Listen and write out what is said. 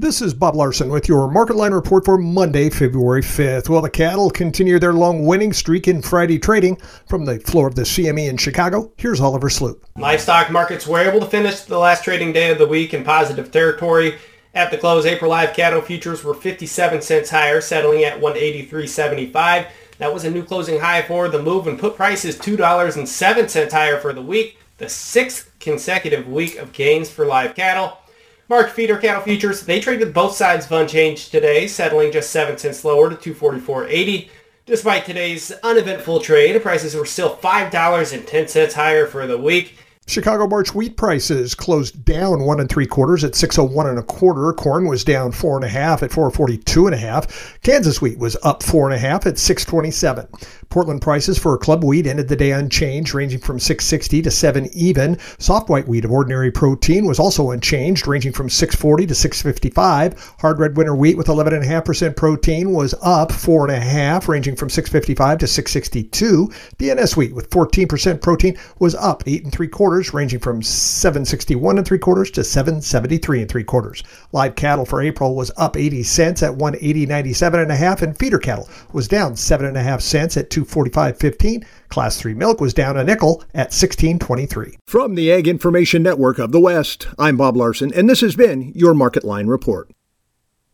This is Bob Larson with your Marketline report for Monday, February 5th. Well, the cattle continue their long winning streak in Friday trading. From the floor of the CME in Chicago, here's Oliver Sloup. Livestock markets were able to finish the last trading day of the week in positive territory. At the close, April live cattle futures were 57 cents higher, settling at 183.75. That was a new closing high for the move and put prices $2.07 higher for the week, the sixth consecutive week of gains for live cattle. Mark feeder cattle futures, they traded both sides of unchanged today, settling just 7 cents lower to 244.80. Despite today's uneventful trade, prices were still $5.10 higher for the week. Chicago March wheat prices closed down one and three quarters at 601 and a quarter. Corn was down four and a half at 442 and a half. Kansas wheat was up four and a half at 627. Portland prices for club wheat ended the day unchanged, ranging from 660 to 7 even. Soft white wheat of ordinary protein was also unchanged, ranging from 640 to 655. Hard red winter wheat with 11.5% protein was up 4.5, ranging from 655 to 662. DNS wheat with 14% protein was up 8 and 3 quarters, ranging from 761 and 3 quarters to 773 and 3 quarters. Live cattle for April was up 80 cents at 180.97 and a half, and feeder cattle was down 7.5 cents at 245.15. Class 3 milk was down a nickel at 16.23. From the Ag Information Network of the West, I'm Bob Larson, and this has been your Marketline Report.